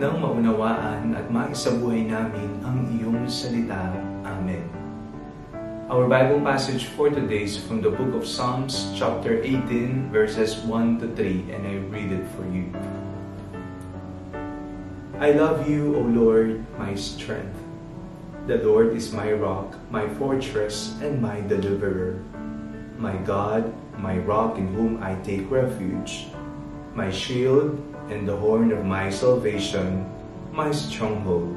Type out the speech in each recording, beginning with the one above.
nang maunawaan at maisabuhay namin ang iyong salita. Amen. Our Bible passage for today is from the book of Psalms, chapter 18, verses 1 to 3, and I read it for you. I love you, O Lord, my strength. The Lord is my rock, my fortress, and my deliverer. My God, my rock in whom I take refuge my shield and the horn of my salvation, my stronghold.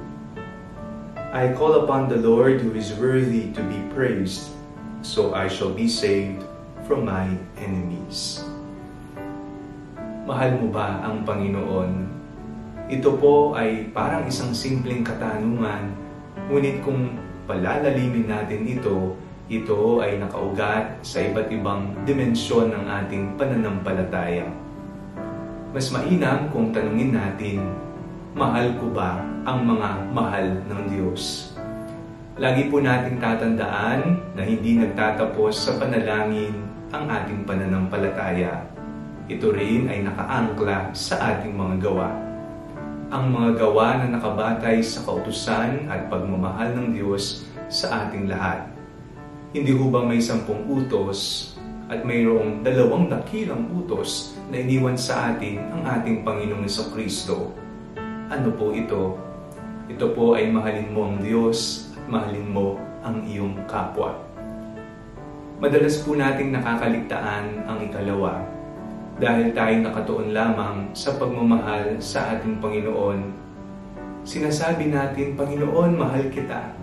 I call upon the Lord who is worthy to be praised, so I shall be saved from my enemies. Mahal mo ba ang Panginoon? Ito po ay parang isang simpleng katanungan, ngunit kung palalalimin natin ito, ito ay nakaugat sa iba't ibang dimensyon ng ating pananampalataya. Mas mainam kung tanungin natin, mahal ko ba ang mga mahal ng Diyos? Lagi po nating tatandaan na hindi nagtatapos sa panalangin ang ating pananampalataya. Ito rin ay nakaangkla sa ating mga gawa. Ang mga gawa na nakabatay sa kautusan at pagmamahal ng Diyos sa ating lahat. Hindi ho ba may sampung utos at mayroong dalawang dakilang utos na iniwan sa atin ang ating Panginoong Kristo. Ano po ito? Ito po ay mahalin mo ang Diyos at mahalin mo ang iyong kapwa. Madalas po nating nakakaligtaan ang ikalawa dahil tayo nakatuon lamang sa pagmamahal sa ating Panginoon. Sinasabi natin, Panginoon, mahal kita.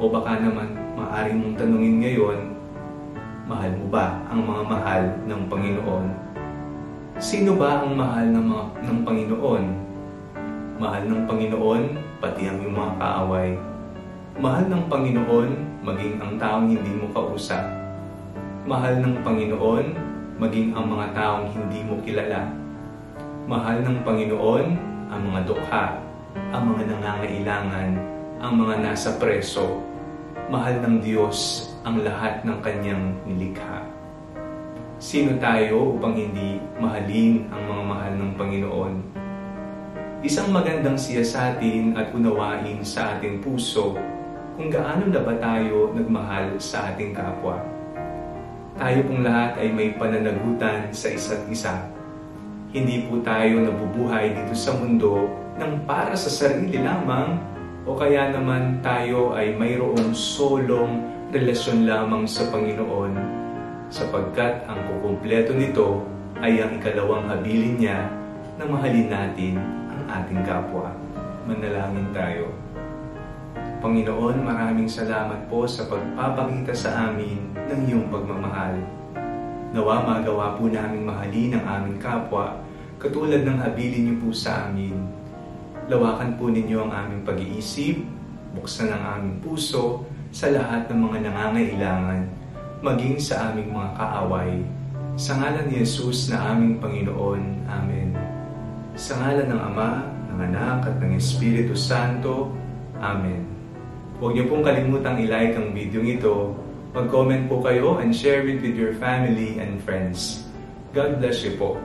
O baka naman, maaari mong tanungin ngayon, Mahal mo ba ang mga mahal ng Panginoon? Sino ba ang mahal ng, mga, ng Panginoon? Mahal ng Panginoon, pati ang iyong mga kaaway. Mahal ng Panginoon, maging ang taong hindi mo kausap. Mahal ng Panginoon, maging ang mga taong hindi mo kilala. Mahal ng Panginoon, ang mga dukha, ang mga nangangailangan, ang mga nasa preso. Mahal ng Diyos ang lahat ng kanyang nilikha. Sino tayo upang hindi mahalin ang mga mahal ng Panginoon? Isang magandang siyasatin at unawain sa ating puso kung gaano na ba tayo nagmahal sa ating kapwa. Tayo pong lahat ay may pananagutan sa isa't isa. Hindi po tayo nabubuhay dito sa mundo ng para sa sarili lamang o kaya naman tayo ay mayroong solong relasyon lamang sa Panginoon sapagkat ang kukumpleto nito ay ang ikalawang habilin niya na mahalin natin ang ating kapwa. Manalangin tayo. Panginoon, maraming salamat po sa pagpapakita sa amin ng iyong pagmamahal. Nawa magawa po namin mahalin ang aming kapwa katulad ng habilin niyo po sa amin. Lawakan po ninyo ang aming pag-iisip, buksan ang aming puso, sa lahat ng mga nangangailangan, maging sa aming mga kaaway. Sa ngalan ni Jesus na aming Panginoon. Amen. Sa ngalan ng Ama, ng Anak at ng Espiritu Santo. Amen. Huwag niyo pong kalimutang i-like ang video ito. Mag-comment po kayo and share it with your family and friends. God bless you po.